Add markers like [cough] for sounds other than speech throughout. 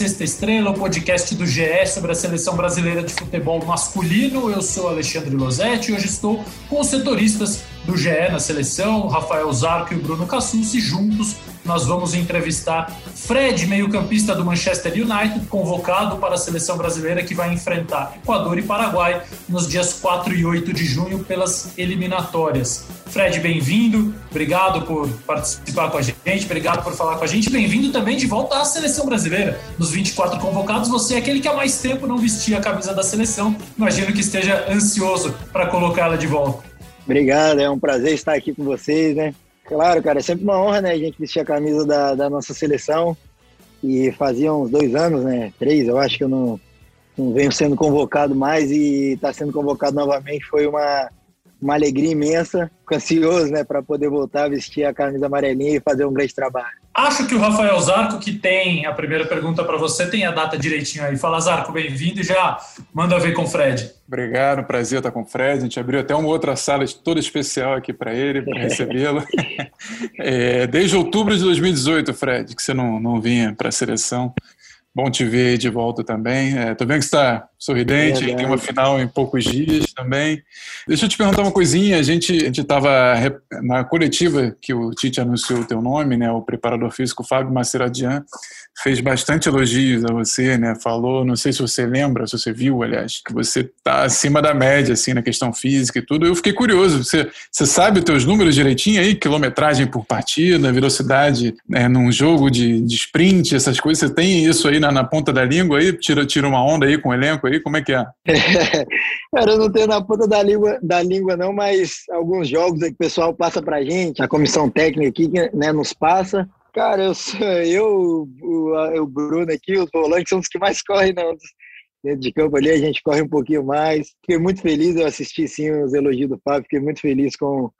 Sexta Estrela, o podcast do GE sobre a seleção brasileira de futebol masculino. Eu sou Alexandre Losetti e hoje estou com os setoristas do GE na seleção, Rafael Zarco e o Bruno Cassucci, juntos nós vamos entrevistar Fred, meio-campista do Manchester United, convocado para a seleção brasileira que vai enfrentar Equador e Paraguai nos dias 4 e 8 de junho pelas eliminatórias. Fred, bem-vindo, obrigado por participar com a gente, obrigado por falar com a gente, bem-vindo também de volta à seleção brasileira. Dos 24 convocados, você é aquele que há mais tempo não vestia a camisa da seleção, imagino que esteja ansioso para colocá-la de volta. Obrigado, é um prazer estar aqui com vocês, né? Claro, cara, é sempre uma honra, né, a gente vestir a camisa da, da nossa seleção. E fazia uns dois anos, né, três, eu acho que eu não, não venho sendo convocado mais e está sendo convocado novamente. Foi uma, uma alegria imensa, fico ansioso, né, para poder voltar a vestir a camisa amarelinha e fazer um grande trabalho. Acho que o Rafael Zarco, que tem a primeira pergunta para você, tem a data direitinho aí. Fala, Zarco, bem-vindo e já manda ver com o Fred. Obrigado, prazer estar com o Fred. A gente abriu até uma outra sala toda especial aqui para ele, para [laughs] recebê-lo. é, desde outubro de 2018, Fred, que você não, não vinha para a seleção. Bom te ver de volta também. É, tô vendo que você está sorridente, é tem uma final em poucos dias também. Deixa eu te perguntar uma coisinha. A gente a estava na coletiva que o Tite anunciou o teu nome, né? O preparador físico Fábio Maceradian fez bastante elogios a você, né? Falou, não sei se você lembra, se você viu, aliás, que você está acima da média, assim, na questão física e tudo. Eu fiquei curioso. Você, você sabe os teus números direitinho aí? Quilometragem por partida, velocidade né, num jogo de, de sprint, essas coisas. Você tem isso aí na, na ponta da língua aí? Tira, tira uma onda aí com o elenco aí? Como é que é? [laughs] Cara, eu não tenho na ponta da língua, da língua não, mas alguns jogos que o pessoal passa pra gente, a comissão técnica aqui né, nos passa. Cara, eu, eu o, o Bruno aqui, os volantes são os que mais correm não, dentro de campo ali, a gente corre um pouquinho mais. Fiquei muito feliz, eu assisti sim os elogios do Fábio, fiquei muito feliz com,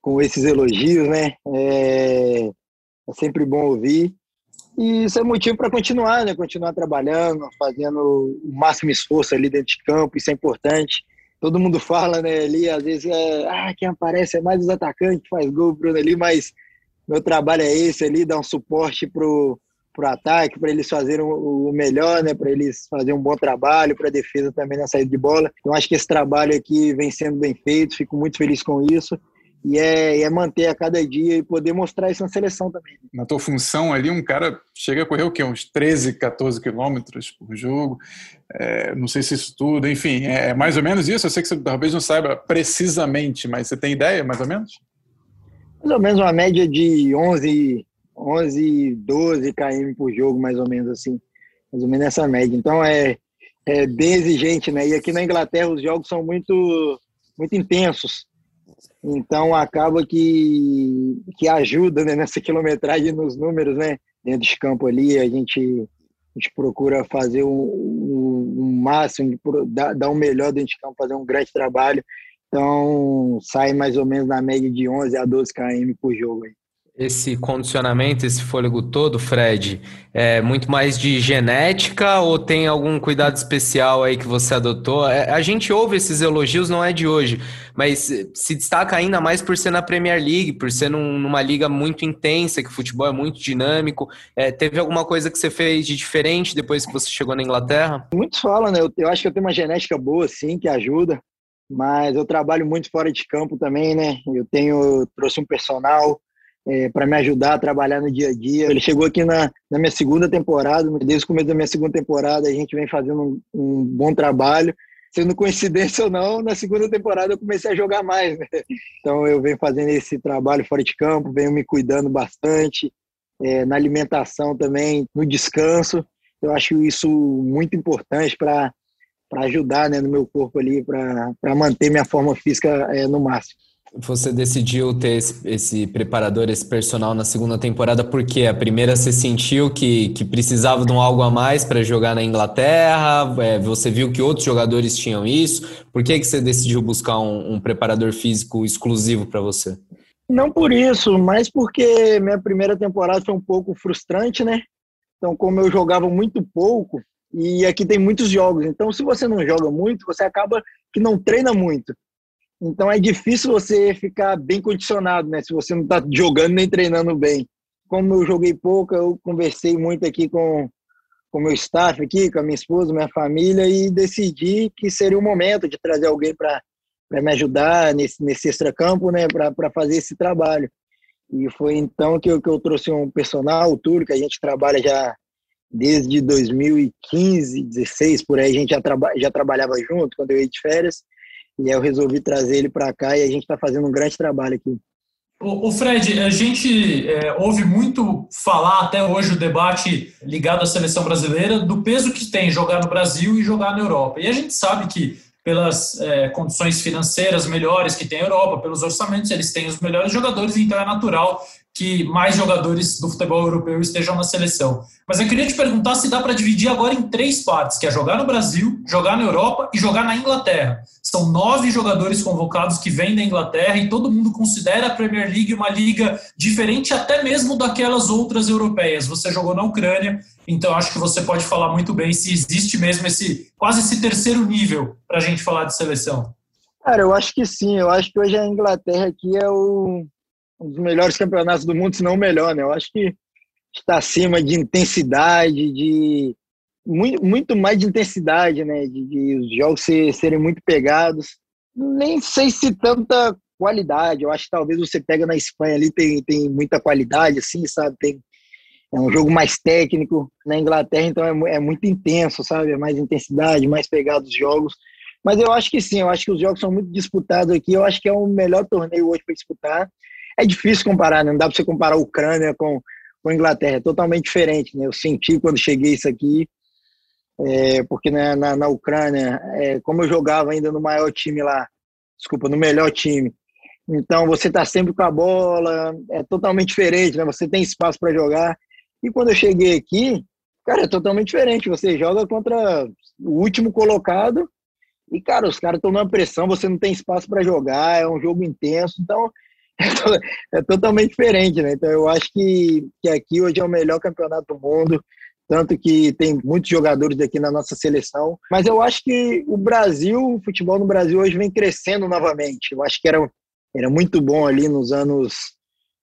com esses elogios, né? É, é sempre bom ouvir. E isso é motivo para continuar, né? Continuar trabalhando, fazendo o máximo esforço ali dentro de campo, isso é importante. Todo mundo fala, né, ali, às vezes, é, ah, quem aparece é mais os atacantes, faz gol, Bruno ali, mas meu trabalho é esse ali, dar um suporte pro, pro ataque, para eles fazerem o melhor, né, para eles fazerem um bom trabalho, para a defesa também na saída de bola. Então, acho que esse trabalho aqui vem sendo bem feito, fico muito feliz com isso e é, é, manter a cada dia e poder mostrar isso na seleção também. Na tua função ali, um cara chega a correr o quê? Uns 13, 14 quilômetros por jogo. É, não sei se isso tudo, enfim, é, é mais ou menos isso. Eu sei que você talvez não saiba precisamente, mas você tem ideia, mais ou menos? Mais ou menos uma média de 11, 11 12 km por jogo, mais ou menos assim. Mais ou menos essa média. Então é, é bem exigente, né? E aqui na Inglaterra os jogos são muito, muito intensos. Então acaba que, que ajuda né, nessa quilometragem nos números, né? Dentro de campo ali, a gente, a gente procura fazer o máximo, dar, dar o melhor dentro de campo, fazer um grande trabalho. Então sai mais ou menos na média de 11 a 12 km por jogo aí esse condicionamento, esse fôlego todo, Fred, é muito mais de genética ou tem algum cuidado especial aí que você adotou? É, a gente ouve esses elogios, não é de hoje, mas se destaca ainda mais por ser na Premier League, por ser num, numa liga muito intensa, que o futebol é muito dinâmico. É, teve alguma coisa que você fez de diferente depois que você chegou na Inglaterra? Muitos falam, né? Eu, eu acho que eu tenho uma genética boa, sim, que ajuda, mas eu trabalho muito fora de campo também, né? Eu tenho, trouxe um personal é, para me ajudar a trabalhar no dia a dia. Ele chegou aqui na, na minha segunda temporada, desde o começo da minha segunda temporada a gente vem fazendo um, um bom trabalho. Sendo coincidência ou não, na segunda temporada eu comecei a jogar mais. Né? Então eu venho fazendo esse trabalho fora de campo, venho me cuidando bastante, é, na alimentação também, no descanso. Eu acho isso muito importante para ajudar né, no meu corpo ali, para manter minha forma física é, no máximo você decidiu ter esse, esse, preparador, esse personal na segunda temporada, porque a primeira você sentiu que, que precisava de um algo a mais para jogar na Inglaterra, é, você viu que outros jogadores tinham isso, por que, que você decidiu buscar um, um preparador físico exclusivo para você? Não por isso, mas porque minha primeira temporada foi um pouco frustrante, né? Então, como eu jogava muito pouco, e aqui tem muitos jogos, então se você não joga muito, você acaba que não treina muito. Então é difícil você ficar bem condicionado, né? Se você não está jogando nem treinando bem. como eu joguei pouco, eu conversei muito aqui com com meu staff aqui, com a minha esposa, minha família e decidi que seria o momento de trazer alguém para me ajudar nesse nesse extracampo, né, para fazer esse trabalho. E foi então que eu, que eu trouxe um personal, o Túlio, que a gente trabalha já desde 2015, 16, por aí a gente já, traba, já trabalhava junto quando eu ia de férias. E eu resolvi trazer ele para cá e a gente está fazendo um grande trabalho aqui. O, Fred, a gente é, ouve muito falar até hoje o debate ligado à seleção brasileira do peso que tem jogar no Brasil e jogar na Europa. E a gente sabe que pelas é, condições financeiras melhores que tem a Europa, pelos orçamentos, eles têm os melhores jogadores, então é natural que mais jogadores do futebol europeu estejam na seleção. Mas eu queria te perguntar se dá para dividir agora em três partes, que é jogar no Brasil, jogar na Europa e jogar na Inglaterra. São nove jogadores convocados que vêm da Inglaterra e todo mundo considera a Premier League uma liga diferente até mesmo daquelas outras europeias. Você jogou na Ucrânia, então acho que você pode falar muito bem se existe mesmo esse quase esse terceiro nível para a gente falar de seleção. Cara, eu acho que sim. Eu acho que hoje a Inglaterra aqui é o um dos melhores campeonatos do mundo, se não o melhor, né? Eu acho que está acima de intensidade, de muito, muito mais de intensidade, né? De, de os jogos ser, serem muito pegados. Nem sei se tanta qualidade. Eu acho que talvez você pega na Espanha ali tem, tem muita qualidade, assim, sabe? Tem é um jogo mais técnico. Na Inglaterra, então, é, é muito intenso, sabe? É mais intensidade, mais pegados os jogos. Mas eu acho que sim, eu acho que os jogos são muito disputados aqui. Eu acho que é o melhor torneio hoje para disputar é difícil comparar, né? não dá para você comparar a Ucrânia com, com a Inglaterra, é totalmente diferente. Né? Eu senti quando cheguei isso aqui, é, porque na, na, na Ucrânia, é, como eu jogava ainda no maior time lá, desculpa, no melhor time, então você está sempre com a bola, é totalmente diferente, né? Você tem espaço para jogar. E quando eu cheguei aqui, cara, é totalmente diferente. Você joga contra o último colocado e, cara, os caras estão numa pressão, você não tem espaço para jogar, é um jogo intenso. Então, é totalmente diferente, né? Então eu acho que, que aqui hoje é o melhor campeonato do mundo, tanto que tem muitos jogadores daqui na nossa seleção. Mas eu acho que o Brasil, o futebol no Brasil hoje vem crescendo novamente. Eu acho que era, era muito bom ali nos anos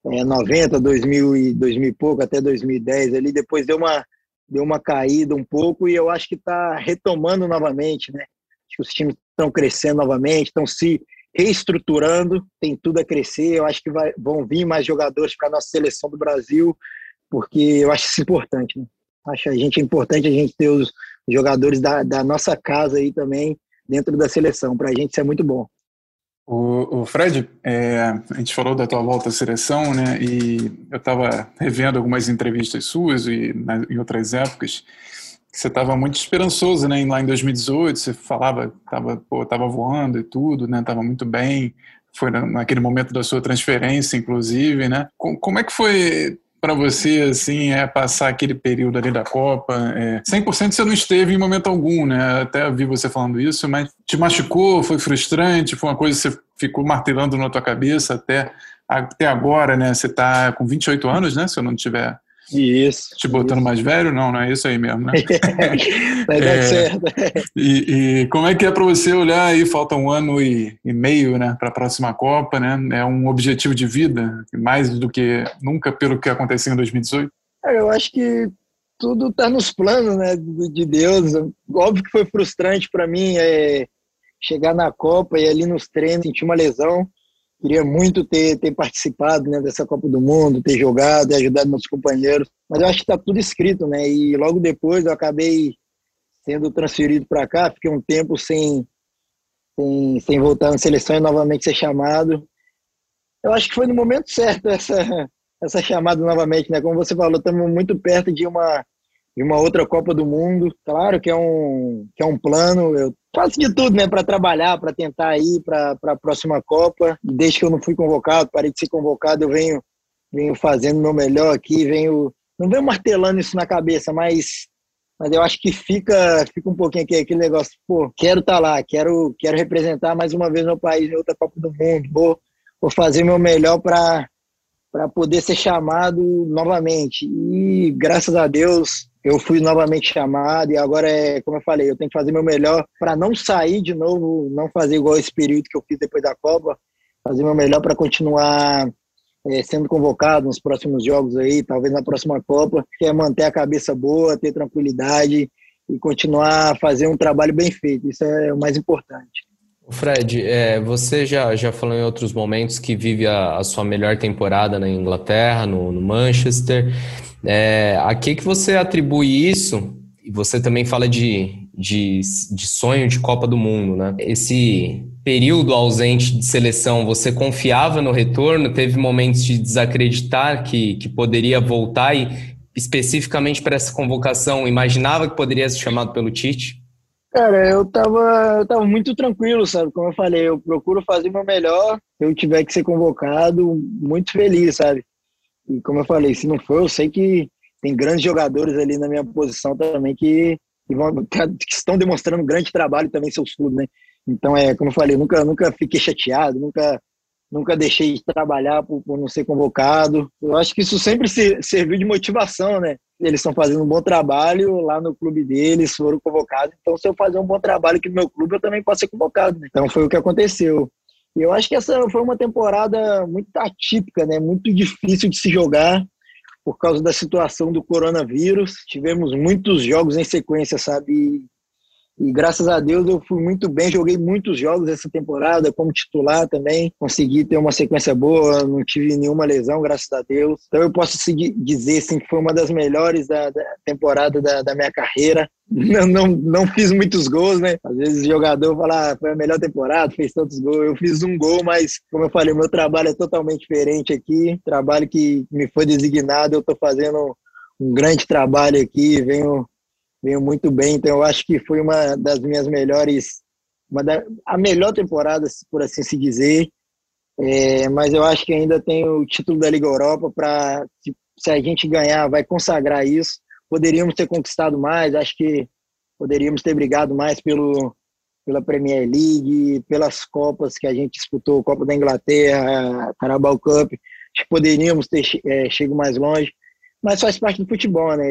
é, 90, 2000 e 2000 e pouco, até 2010 ali. Depois deu uma, deu uma caída um pouco e eu acho que está retomando novamente, né? Acho que os times estão crescendo novamente, estão se reestruturando, tem tudo a crescer. Eu acho que vai, vão vir mais jogadores para a nossa seleção do Brasil, porque eu acho isso importante. Né? Acho a gente é importante a gente ter os jogadores da, da nossa casa aí também dentro da seleção. Para a gente isso é muito bom. O, o Fred, é, a gente falou da tua volta à seleção, né? E eu estava revendo algumas entrevistas suas e na, em outras épocas você estava muito esperançoso, né? Lá em 2018, você falava, estava tava voando e tudo, né? Tava muito bem. Foi naquele momento da sua transferência, inclusive, né? Como é que foi para você, assim, é passar aquele período ali da Copa? É, 100% você não esteve em momento algum, né? Até vi você falando isso, mas te machucou, foi frustrante, foi uma coisa que você ficou martelando na tua cabeça até, até agora, né? Você está com 28 anos, né? Se eu não tiver isso. Te botando isso. mais velho? Não, não é isso aí mesmo, né? [laughs] Vai dar é, certo. E, e, como é que é para você olhar aí, falta um ano e, e meio né, para a próxima Copa, né? É um objetivo de vida, mais do que nunca pelo que aconteceu em 2018? É, eu acho que tudo está nos planos né, de Deus. Óbvio que foi frustrante para mim é, chegar na Copa e ali nos treinos sentir uma lesão Queria muito ter, ter participado né, dessa Copa do Mundo, ter jogado e ajudado meus companheiros. Mas eu acho que está tudo escrito, né? E logo depois eu acabei sendo transferido para cá, fiquei um tempo sem, sem, sem voltar na seleção e novamente ser chamado. Eu acho que foi no momento certo essa, essa chamada novamente, né? Como você falou, estamos muito perto de uma de uma outra Copa do Mundo. Claro que é um, que é um plano. Eu faço de tudo, né, para trabalhar, para tentar ir para a próxima Copa. Desde que eu não fui convocado, parei de ser convocado, eu venho, venho fazendo meu melhor aqui, venho. Não venho martelando isso na cabeça, mas, mas eu acho que fica, fica um pouquinho aqui, aquele negócio, pô, quero estar tá lá, quero, quero representar mais uma vez meu país em outra Copa do Mundo, vou, vou fazer meu melhor para para poder ser chamado novamente. E graças a Deus eu fui novamente chamado e agora é, como eu falei, eu tenho que fazer meu melhor para não sair de novo, não fazer igual esse período que eu fiz depois da Copa, fazer meu melhor para continuar é, sendo convocado nos próximos jogos aí, talvez na próxima Copa, que é manter a cabeça boa, ter tranquilidade e continuar a fazer um trabalho bem feito. Isso é o mais importante. Fred, é, você já, já falou em outros momentos que vive a, a sua melhor temporada na Inglaterra, no, no Manchester. É, a que, que você atribui isso? E você também fala de, de, de sonho de Copa do Mundo, né? Esse período ausente de seleção, você confiava no retorno? Teve momentos de desacreditar que, que poderia voltar e especificamente para essa convocação, imaginava que poderia ser chamado pelo Tite? Cara, eu tava, eu tava muito tranquilo, sabe? Como eu falei, eu procuro fazer o meu melhor. Se eu tiver que ser convocado, muito feliz, sabe? E como eu falei, se não for, eu sei que tem grandes jogadores ali na minha posição também que, que, vão, [laughs] que estão demonstrando grande trabalho também seus clubes, né? Então, é, como eu falei, nunca, nunca fiquei chateado, nunca, nunca deixei de trabalhar por, por não ser convocado. Eu acho que isso sempre se, serviu de motivação, né? Eles estão fazendo um bom trabalho lá no clube deles, foram convocados. Então, se eu fazer um bom trabalho aqui no meu clube, eu também posso ser convocado. Né? Então, foi o que aconteceu. E eu acho que essa foi uma temporada muito atípica, né? Muito difícil de se jogar por causa da situação do coronavírus. Tivemos muitos jogos em sequência, sabe? E graças a Deus eu fui muito bem, joguei muitos jogos essa temporada como titular também, consegui ter uma sequência boa, não tive nenhuma lesão, graças a Deus. Então eu posso dizer assim, que foi uma das melhores da, da temporada da, da, minha carreira. [laughs] Não, não, não fiz muitos gols, né? Às vezes o jogador fala, ah, foi a melhor temporada, fez tantos gols. Eu fiz um gol, mas como eu falei, meu trabalho é totalmente diferente aqui. Trabalho que me foi designado, eu estou fazendo um grande trabalho aqui, venho veio muito bem. Então, eu acho que foi uma das minhas melhores, uma da, a melhor temporada, por assim se dizer. É, mas eu acho que ainda tem o título da Liga Europa para, se, se, a gente ganhar, vai consagrar isso. Poderíamos ter conquistado mais, acho que poderíamos ter brigado mais pelo, pela Premier League, pelas Copas que a gente disputou, Copa da Inglaterra, Carabao Cup. Acho que poderíamos ter é, chegado mais longe mas faz parte do futebol, né?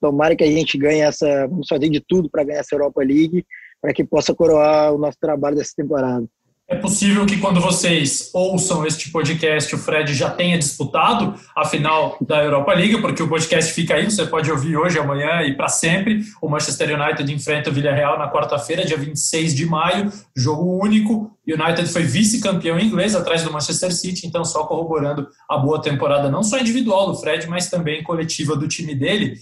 Tomara que a gente ganhe essa, vamos fazer de tudo para ganhar essa Europa League, para que possa coroar o nosso trabalho dessa temporada. É possível que quando vocês ouçam este podcast, o Fred já tenha disputado a final da Europa League, porque o podcast fica aí, você pode ouvir hoje, amanhã e para sempre. O Manchester United enfrenta o Villarreal na quarta-feira, dia 26 de maio, jogo único. United foi vice-campeão inglês atrás do Manchester City, então só corroborando a boa temporada, não só individual do Fred, mas também coletiva do time dele.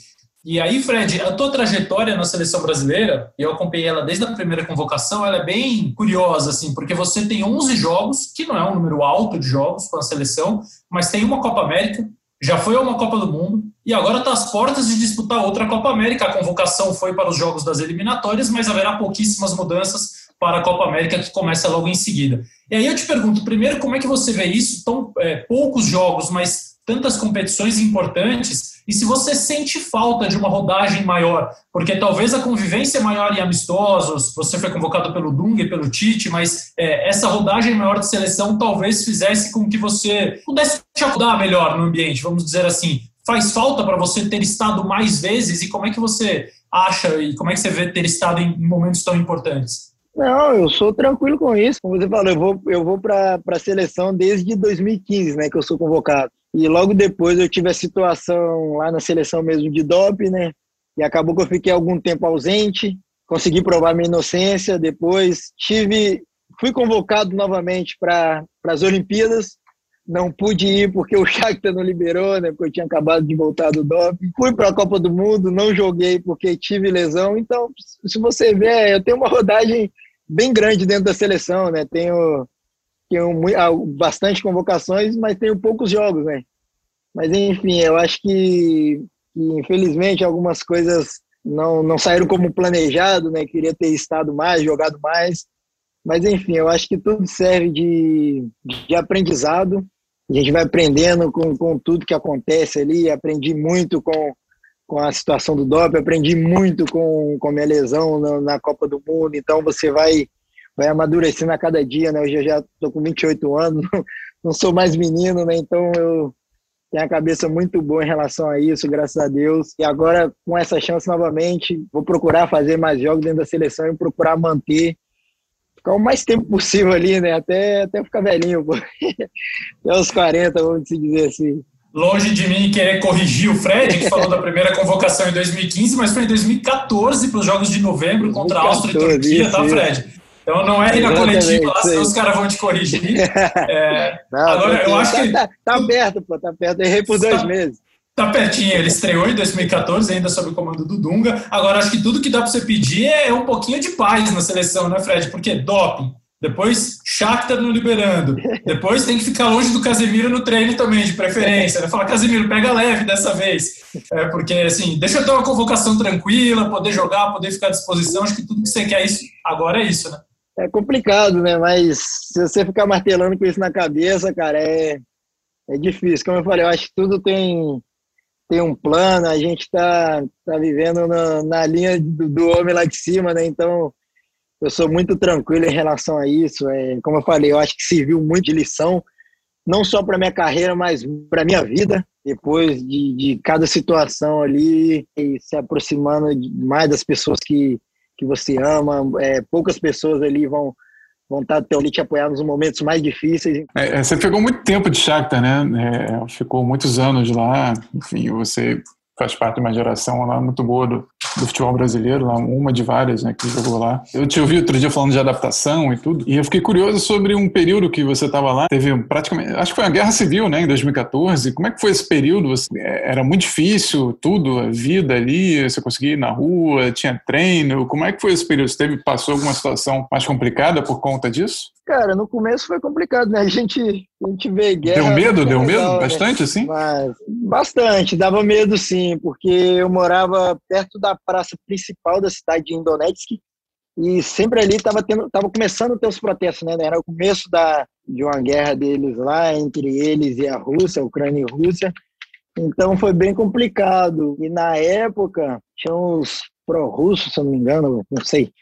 E aí, Fred, a tua trajetória na seleção brasileira, eu acompanhei ela desde a primeira convocação, ela é bem curiosa, assim, porque você tem 11 jogos, que não é um número alto de jogos com a seleção, mas tem uma Copa América, já foi uma Copa do Mundo, e agora está às portas de disputar outra Copa América. A convocação foi para os jogos das eliminatórias, mas haverá pouquíssimas mudanças para a Copa América, que começa logo em seguida. E aí eu te pergunto, primeiro, como é que você vê isso? Tão é, poucos jogos, mas tantas competições importantes e se você sente falta de uma rodagem maior, porque talvez a convivência é maior em amistosos, você foi convocado pelo Dunga e pelo Tite, mas é, essa rodagem maior de seleção talvez fizesse com que você pudesse te acordar melhor no ambiente, vamos dizer assim. Faz falta para você ter estado mais vezes e como é que você acha e como é que você vê ter estado em momentos tão importantes? Não, eu sou tranquilo com isso. Como você falou, eu vou, eu vou para a seleção desde 2015, né, que eu sou convocado. E logo depois eu tive a situação lá na seleção mesmo de doping, né? E acabou que eu fiquei algum tempo ausente, consegui provar minha inocência. Depois tive, fui convocado novamente para as Olimpíadas. Não pude ir porque o [laughs] Shakhtar não liberou, né? Porque eu tinha acabado de voltar do doping. Fui para a Copa do Mundo, não joguei porque tive lesão. Então, se você ver, eu tenho uma rodagem bem grande dentro da seleção, né? Tenho tenho ah, bastante convocações, mas tenho poucos jogos, né? Mas enfim, eu acho que, infelizmente algumas coisas não, não saíram como planejado, né? Queria ter estado mais, jogado mais. Mas enfim, eu acho que tudo serve de, de aprendizado. A gente vai aprendendo com, com tudo que acontece ali. Aprendi muito com, com a situação do doping, aprendi muito com, com minha lesão na, na Copa do Mundo. Então você vai vai amadurecendo a cada dia, né? Hoje eu já estou com 28 anos, [laughs] não sou mais menino, né? Então eu tenho a cabeça muito boa em relação a isso, graças a Deus. E agora, com essa chance novamente, vou procurar fazer mais jogos dentro da seleção e procurar manter, ficar o mais tempo possível ali, né? Até, até ficar velhinho, pô. [laughs] Até os 40, vamos dizer assim. Longe de mim querer corrigir o Fred, que falou [laughs] da primeira convocação em 2015, mas foi em 2014 para os Jogos de novembro contra 2014, Áustria e Turquia, isso, tá, Fred? Então não é na coletiva lá, senão os caras vão te corrigir. [laughs] É, não, agora, eu acho tá, que. Tá, tá, perto, pô, tá perto. Errei por dois tá, meses. Tá pertinho, ele estreou em 2014, ainda sob o comando do Dunga. Agora, acho que tudo que dá para você pedir é um pouquinho de paz na seleção, né, Fred? Porque doping, depois Shakhtar não liberando, depois tem que ficar longe do Casemiro no treino também, de preferência. Né? Fala, Casemiro, pega leve dessa vez. É, porque, assim, deixa eu ter uma convocação tranquila, poder jogar, poder ficar à disposição. Acho que tudo que você quer isso, agora é isso, né? É complicado, né? Mas se você ficar martelando com isso na cabeça, cara, é, é difícil. Como eu falei, eu acho que tudo tem tem um plano, a gente está tá vivendo na, na linha do, do, homem lá de cima, né? Então, eu sou muito tranquilo em relação a isso. É, como eu falei, eu acho que serviu muito de lição, não só para minha carreira, mas para minha vida. Depois de, de cada situação ali, e se aproximando mais das pessoas que, que você ama, é, poucas pessoas ali vão vão estar ali te apoiar nos momentos mais difíceis. É, é, você ficou muito tempo de Shakhtar, né? É, ficou muitos anos lá. Enfim, você faz parte de uma geração lá muito boa do, do futebol brasileiro, lá, uma de várias né, que jogou lá. Eu te ouvi outro dia falando de adaptação e tudo, e eu fiquei curioso sobre um período que você estava lá. Teve praticamente, acho que foi a Guerra Civil, né, em 2014. Como é que foi esse período? Você, é, era muito difícil tudo, a vida ali, você conseguia ir na rua, tinha treino. Como é que foi esse período? Você teve, passou alguma situação mais complicada por conta disso? Cara, no começo foi complicado, né? A gente, a gente vê guerra. Deu medo? Deu legal, medo? Né? Bastante, assim? Mas, bastante, dava medo sim, porque eu morava perto da praça principal da cidade de Indonetsk e sempre ali estava tava começando a ter os protestos, né? Era o começo da, de uma guerra deles lá, entre eles e a Rússia, a Ucrânia e a Rússia. Então foi bem complicado. E na época, tinha uns pró-russos, se eu não me engano, não sei,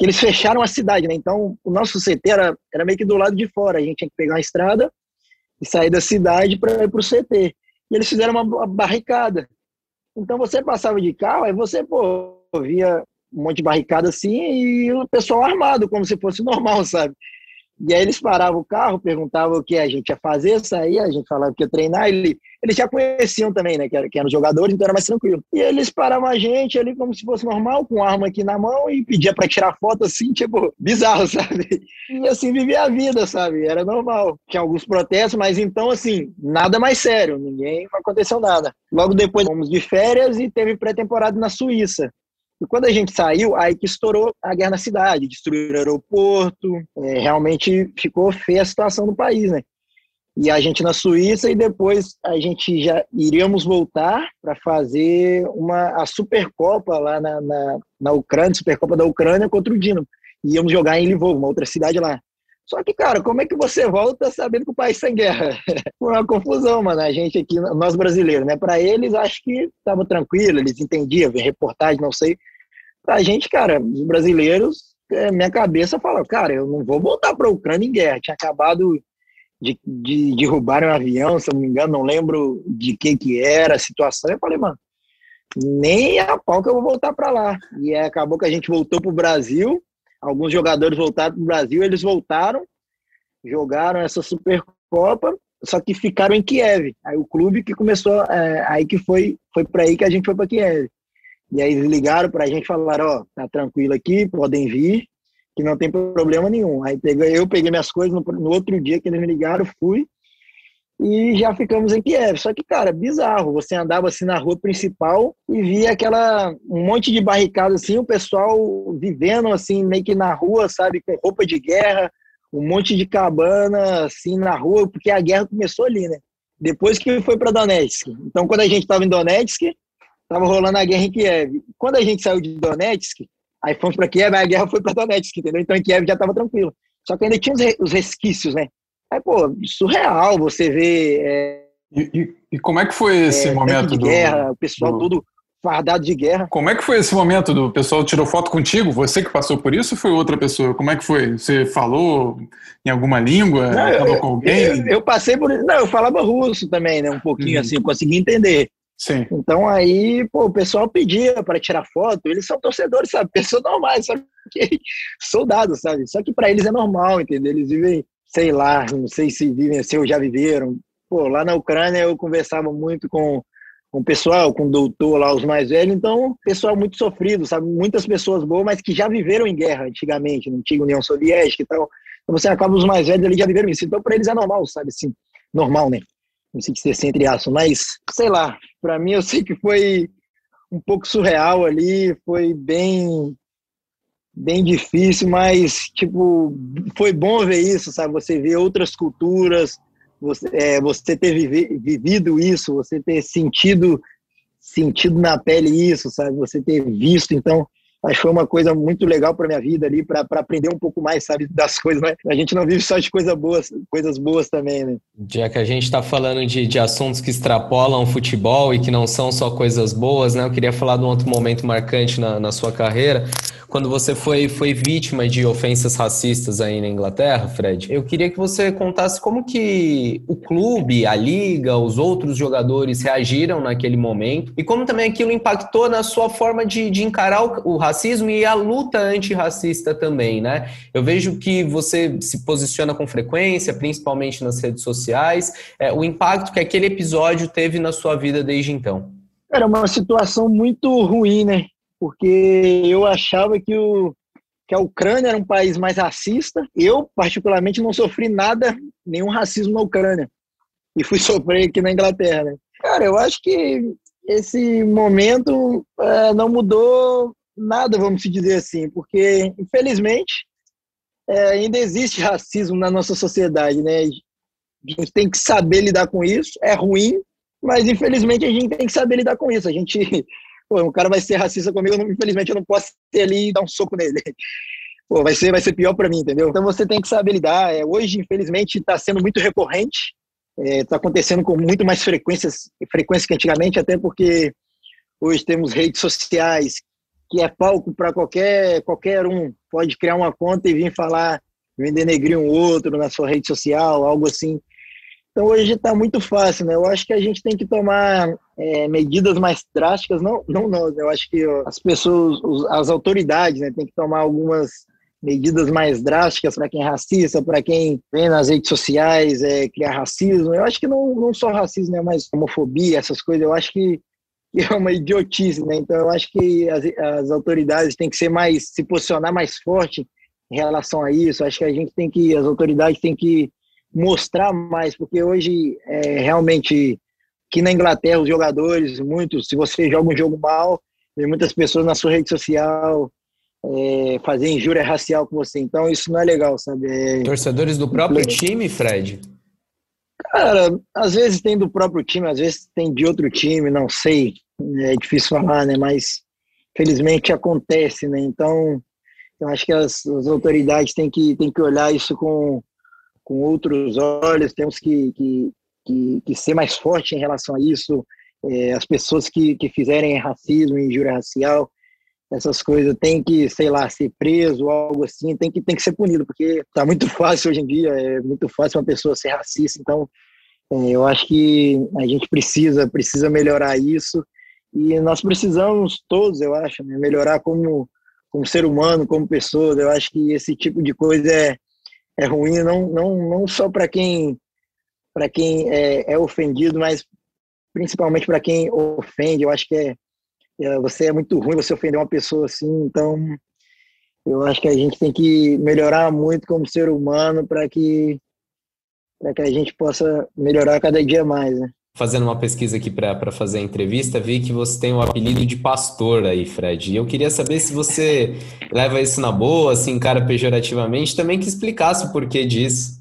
que eles fecharam a cidade, né? Então, o nosso CT era, era meio que do lado de fora. A gente tinha que pegar uma estrada e sair da cidade para ir para o CT. E eles fizeram uma, barricada. Então, você passava de carro, aí você, pô, via um monte de barricada assim e o pessoal armado, como se fosse normal, [laughs] sabe? E aí eles paravam o carro, perguntavam o que a gente ia fazer, saía, a gente falava que ia treinar, ele, eles já conheciam também, né, que, era, que eram jogadores, então era mais tranquilo. E eles paravam a gente ali como se fosse normal, com arma aqui na mão e pedia para tirar foto assim, [laughs] tipo, bizarro, sabe? E assim vivia a vida, sabe? Era normal. Tinha alguns protestos, mas então assim, nada mais sério, ninguém aconteceu nada. Logo depois fomos de férias e teve pré-temporada na Suíça. E quando a gente saiu, aí que estourou a guerra na cidade, destruíram o aeroporto, é, realmente ficou feia a situação do país, né? E a gente na Suíça e depois a gente já iríamos voltar para fazer uma, a Supercopa lá na, na, na Ucrânia, Supercopa da Ucrânia contra o Dinamo. Íamos jogar em Lvov, uma outra cidade lá. Só que, cara, como é que você volta sabendo que o país está em guerra? [laughs] Foi uma confusão, mano. A gente aqui, nós brasileiros, né? Para eles, acho que estava tranquilo, eles entendiam, reportagem, não sei. Pra gente, cara, os brasileiros, é, minha cabeça fala, cara, eu não vou voltar para a Ucrânia em guerra. Tinha acabado de, de derrubar um avião, se eu não me engano, não lembro de que que era a situação. Eu falei, mano, nem a pau que eu vou voltar para lá. E acabou que a gente voltou para o Brasil alguns jogadores voltaram para o Brasil, eles voltaram, jogaram essa Supercopa, só que ficaram em Kiev. Aí o clube que começou, é, aí que foi, foi para aí que a gente foi para Kiev. E aí eles ligaram para a gente e falaram, ó, oh, tá tranquilo aqui, podem vir, que não tem problema nenhum. Aí peguei, eu peguei minhas coisas no, no outro dia que eles me ligaram, fui, e já ficamos em Kiev. Só que, cara, bizarro. Você andava assim na rua principal e via aquela um monte de barricada assim, o pessoal vivendo assim meio que na rua, sabe, com roupa de guerra, um monte de cabana assim na rua, porque a guerra começou ali, né? Depois que foi para Donetsk. Então, quando a gente estava em Donetsk, estava rolando a guerra em Kiev. Quando a gente saiu de Donetsk, aí fomos para Kiev, a guerra foi para Donetsk, entendeu? Então, em Kiev já estava tranquilo. Só que ainda tinha os resquícios, né? É, pô, surreal você ver. É, e, e, e, como é que foi esse é, momento de do, guerra, o pessoal do... todo fardado de guerra. Como é que foi esse momento do pessoal tirou foto contigo? Você que passou por isso ou foi outra pessoa? Como é que foi? Você falou em alguma língua? Não, eu, com alguém? Eu, eu, passei por Não, eu falava russo também, né? Um pouquinho uhum. assim, eu consegui entender. Sim. Então aí, pô, o pessoal pedia para tirar foto, eles são torcedores, sabe? [laughs] Pessoas normais, só que [laughs] soldados, sabe? Só que para eles é normal, entendeu? Eles vivem, sei lá, não sei se vivem assim ou já viveram. Pô, lá na Ucrânia eu conversava muito com, com o pessoal, com o doutor lá, os mais velhos, então, pessoal muito sofrido, sabe? Muitas pessoas boas, mas que já viveram em guerra antigamente, na antiga União Soviética e tal. Então você acaba os mais velhos ali já viveram isso. Então para eles é normal, sabe? Assim, normal, né? Não sei se entre aspas, mas sei lá, para mim eu [laughs] sei que foi um pouco surreal ali, foi bem bem difícil, mas tipo foi bom ver isso, sabe? Você ver outras culturas, você, é, você ter vivido isso, você ter sentido sentido na pele isso, sabe? Você ter visto, então Que foi uma coisa muito legal para minha vida ali, para aprender um pouco mais, sabe, das [laughs] coisas. Né? A gente não vive só de coisas boas, coisas boas também, né? Já que a gente está falando de, de assuntos que extrapolam o futebol e que não são só coisas boas, né? Eu queria falar de um outro momento marcante na, na sua carreira, quando você foi, foi vítima de ofensas racistas aí na Inglaterra, Fred. Eu queria que você contasse como que o clube, a liga, os outros jogadores reagiram naquele momento e como também aquilo impactou na sua forma de, de encarar o, o racismo e a luta antirracista também, né? Eu vejo que você se posiciona com frequência, principalmente nas redes sociais, é, o impacto que aquele episódio teve na sua vida desde então. Era uma situação muito ruim, né? porque eu achava que, o, que a Ucrânia era um país mais racista. Eu, particularmente, não sofri nada, nenhum racismo na Ucrânia. E fui [laughs] sofrer aqui na Inglaterra. Né? Cara, eu acho que esse momento é, não mudou nada, vamos dizer assim, porque, infelizmente, é, ainda existe [laughs] racismo na nossa sociedade, né? A gente tem que saber lidar com isso. É ruim, mas infelizmente a gente tem que saber lidar com isso. A gente [laughs] pô, o cara vai ser racista comigo, não, infelizmente eu não posso ter ali e dar um soco nele. [laughs] Pô, vai ser, vai ser pior para mim, entendeu? Então você tem que saber lidar. É, hoje, infelizmente, está sendo muito recorrente, está é, tá acontecendo com muito mais frequências, frequência que antigamente, até porque hoje temos redes sociais, que é palco para qualquer, qualquer um. Pode criar uma conta e vir falar, vir denegrir um outro na sua rede social, algo assim. Então hoje está muito fácil, né? Eu acho que a gente tem que tomar é, medidas mais drásticas, não, não nós, né? eu acho que as pessoas, as autoridades, né, tem que tomar algumas medidas mais drásticas para quem é racista, para quem vem nas redes sociais é, criar racismo. Eu acho que não, não só racismo, né, mas homofobia, essas coisas. Eu acho que, que [laughs] é uma idiotice, né? Então eu acho que as, as autoridades têm que ser mais, se posicionar mais forte em relação a isso. Acho que a gente tem que, as autoridades têm que mostrar mais, porque hoje é, realmente que na Inglaterra os jogadores, muitos, se você joga um jogo mal, tem muitas pessoas na sua rede social é, fazer injúria racial com você. Então isso não é legal, sabe? É, Torcedores do próprio time, Fred? Cara, às vezes tem do próprio time, às vezes tem de outro time, não sei. É difícil falar, né? Mas felizmente acontece, né? Então eu acho que as, as autoridades têm que, têm que olhar isso com, com outros olhos, temos que, que, que, que ser mais forte em relação a isso. É, as pessoas que, que fizerem racismo, injúria racial, essas coisas tem que, sei lá, ser preso ou algo assim, tem que, tem que ser punido, porque tá muito [laughs] fácil hoje em dia, é muito fácil uma pessoa ser racista, então é, eu acho que a gente precisa, precisa melhorar isso. E nós precisamos todos, eu acho, né, melhorar como, como ser humano, como pessoa, eu acho que esse tipo de coisa é, é ruim não, não, não só para quem para quem é, é, ofendido, mas principalmente para quem ofende. Eu acho que é, você é muito ruim você ofender uma pessoa assim. Então, eu acho que a gente tem que melhorar muito como ser humano para que para que a gente possa melhorar cada dia mais. Né? Fazendo uma pesquisa aqui para fazer a entrevista, vi que você tem o apelido de pastor aí, Fred. E eu queria saber se você [laughs] leva isso na boa, se encara pejorativamente, também que explicasse o porquê disso.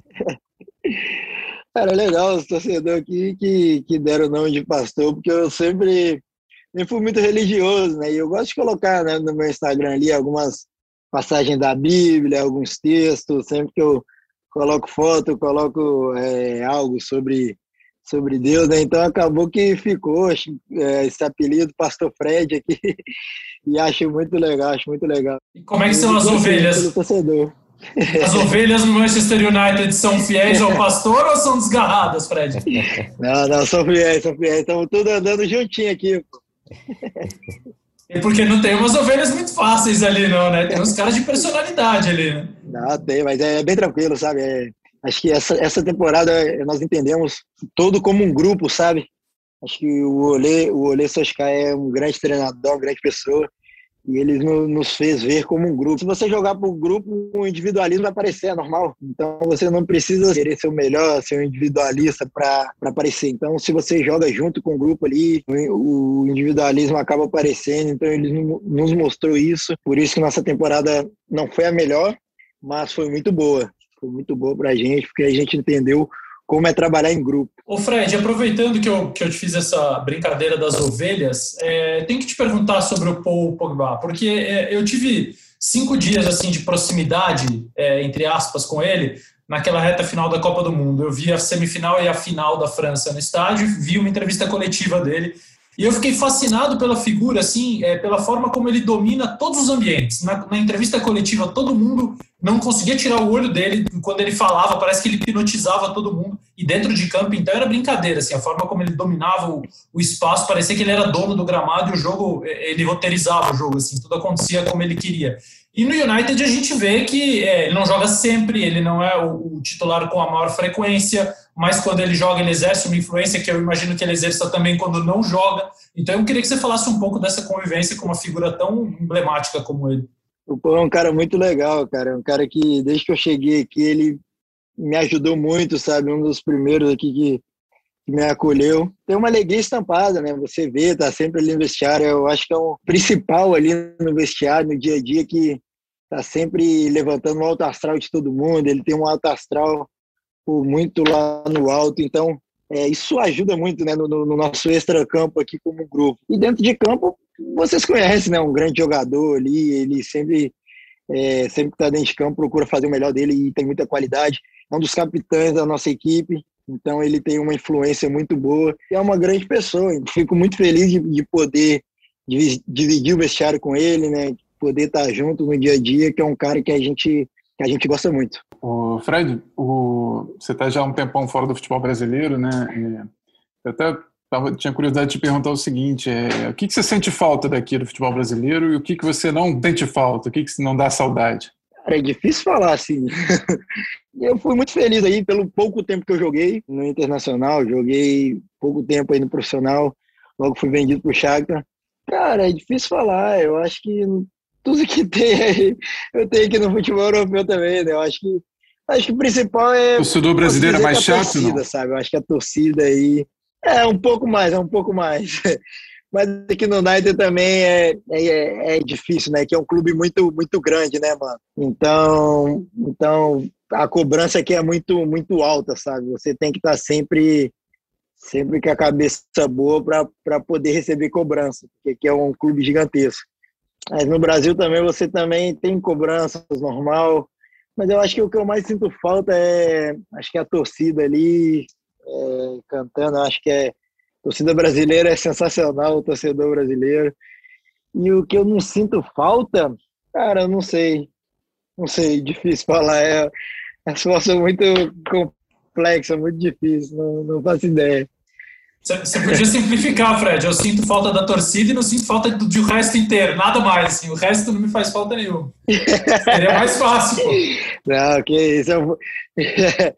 Cara, legal os torcedores aqui que, que deram o nome de pastor, porque eu sempre, sempre fui muito religioso, né? E eu gosto de colocar né, no meu Instagram ali algumas passagens da Bíblia, alguns textos, sempre que eu coloco foto, coloco é, algo sobre sobre Deus, né? Então acabou que ficou é, esse apelido Pastor Fred aqui [laughs] e acho muito legal, acho muito legal. E como é que são as ovelhas? [laughs] As ovelhas no Manchester United são fiéis ao pastor ou são desgarradas, Fred? [laughs] Não, não, são fiéis, são fiéis. Estamos todos andando juntinho aqui. Pô. E porque não tem umas ovelhas muito fáceis ali, não, né? Tem uns caras de personalidade ali, né? Não, tem, mas é bem tranquilo, sabe? É, acho que essa, essa temporada nós entendemos todo como um grupo, sabe? Acho que o Olê, o Olê Soscar é um grande treinador, uma grande pessoa. E ele nos fez ver como um grupo. Se você jogar para o grupo, o individualismo vai aparecer, é normal. Então você não precisa querer ser o melhor, ser um individualista para aparecer. Então, se você joga junto com o grupo ali, o individualismo acaba aparecendo. Então, ele nos mostrou isso. Por isso que nossa temporada não foi a melhor, mas foi muito boa. Foi muito boa para a gente, porque a gente entendeu como é trabalhar em grupo. Ô Fred, aproveitando que eu, que eu te fiz essa brincadeira das ovelhas, é, tenho que te perguntar sobre o Paul Pogba, porque é, eu tive cinco dias assim de proximidade, é, entre aspas, com ele, naquela reta final da Copa do Mundo. Eu vi a semifinal e a final da França no estádio, vi uma entrevista coletiva dele e eu fiquei fascinado pela figura, assim, é, pela forma como ele domina todos os ambientes. Na, na, entrevista coletiva, todo mundo não conseguia tirar o olho dele quando ele falava, parece que ele hipnotizava todo mundo. E dentro de campo, então, era brincadeira, assim, a forma como ele dominava o, o espaço, parecia que ele era dono do gramado e o jogo, é, ele roteirizava o jogo, assim, tudo acontecia como ele queria. E no United a gente vê que é, ele não joga sempre, ele não é o, o, titular com a maior frequência, mas quando ele joga ele exerce uma influência que eu imagino que ele exerça também quando não joga. Então eu queria que você falasse um pouco dessa convivência com uma figura tão emblemática como ele. O Pô é um cara muito legal, cara. É um cara que, desde que eu cheguei aqui, ele me ajudou muito, sabe? Um dos primeiros aqui que, que me acolheu. Tem uma alegria estampada, né? Você vê, tá sempre ali no vestiário. Eu acho que é o principal ali no vestiário, no dia a dia, que tá sempre levantando o alto astral de todo mundo. Ele tem um alto astral muito lá no alto. Então, é, isso ajuda muito né, no, no nosso extra-campo aqui como grupo. E dentro de campo, vocês conhecem, né? Um grande jogador ali, ele sempre, é, sempre está dentro de campo, procura fazer o melhor dele e tem muita qualidade. É um dos capitães da nossa equipe, então ele tem uma influência muito boa e é uma grande pessoa. Fico muito feliz de, de poder dividir o vestiário com ele, né? Poder estar junto no dia a dia, que é um cara que a gente que a gente gosta muito. O Fred, o, você está já há um tempão fora do futebol brasileiro, né? É, eu até tava, tinha curiosidade de te perguntar o seguinte: é, o que, que você sente falta daqui do futebol brasileiro e o que, que você não sente falta, o que, que não dá saudade? Cara, é difícil falar assim. [laughs] eu fui muito feliz aí pelo pouco tempo que eu joguei no Internacional, joguei pouco tempo aí no profissional, logo fui vendido para o Shakhtar. Cara, é difícil falar. Eu acho que tudo que tem aí, eu tenho aqui no futebol europeu também, né? Eu acho que, acho que o principal é. O torcedor brasileiro é mais chato, torcida, não? sabe? Eu acho que a torcida aí. É, um pouco mais, é um pouco mais. [laughs] Mas aqui no United também é, é, é difícil, né? Que é um clube muito, muito grande, né, mano? Então, então a cobrança aqui é muito, muito alta, sabe? Você tem que estar tá sempre, sempre com a cabeça boa para poder receber cobrança, porque aqui é um clube gigantesco. Mas no Brasil também você também tem cobranças normal, mas eu acho que o que eu mais sinto falta é, acho que a torcida ali é, cantando, acho que é torcida brasileira é sensacional, o torcedor brasileiro. E o que eu não sinto falta, cara, eu não sei, não sei, [laughs] difícil falar, é a situação muito complexa, muito difícil, não, não faço ideia. Você podia simplificar, Fred. Eu sinto falta da torcida e não sinto falta do, do resto inteiro. Nada mais. Assim. O resto não me faz falta nenhuma. Seria mais fácil, pô. [laughs] Não, que isso. Eu... [laughs]